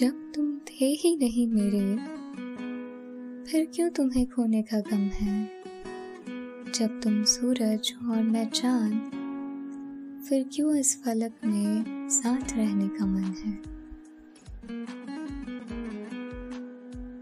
जब तुम थे ही नहीं मेरे, फिर क्यों तुम्हें खोने का गम है? जब तुम सूरज और मैं चाँद, फिर क्यों इस फलक में साथ रहने का मन है?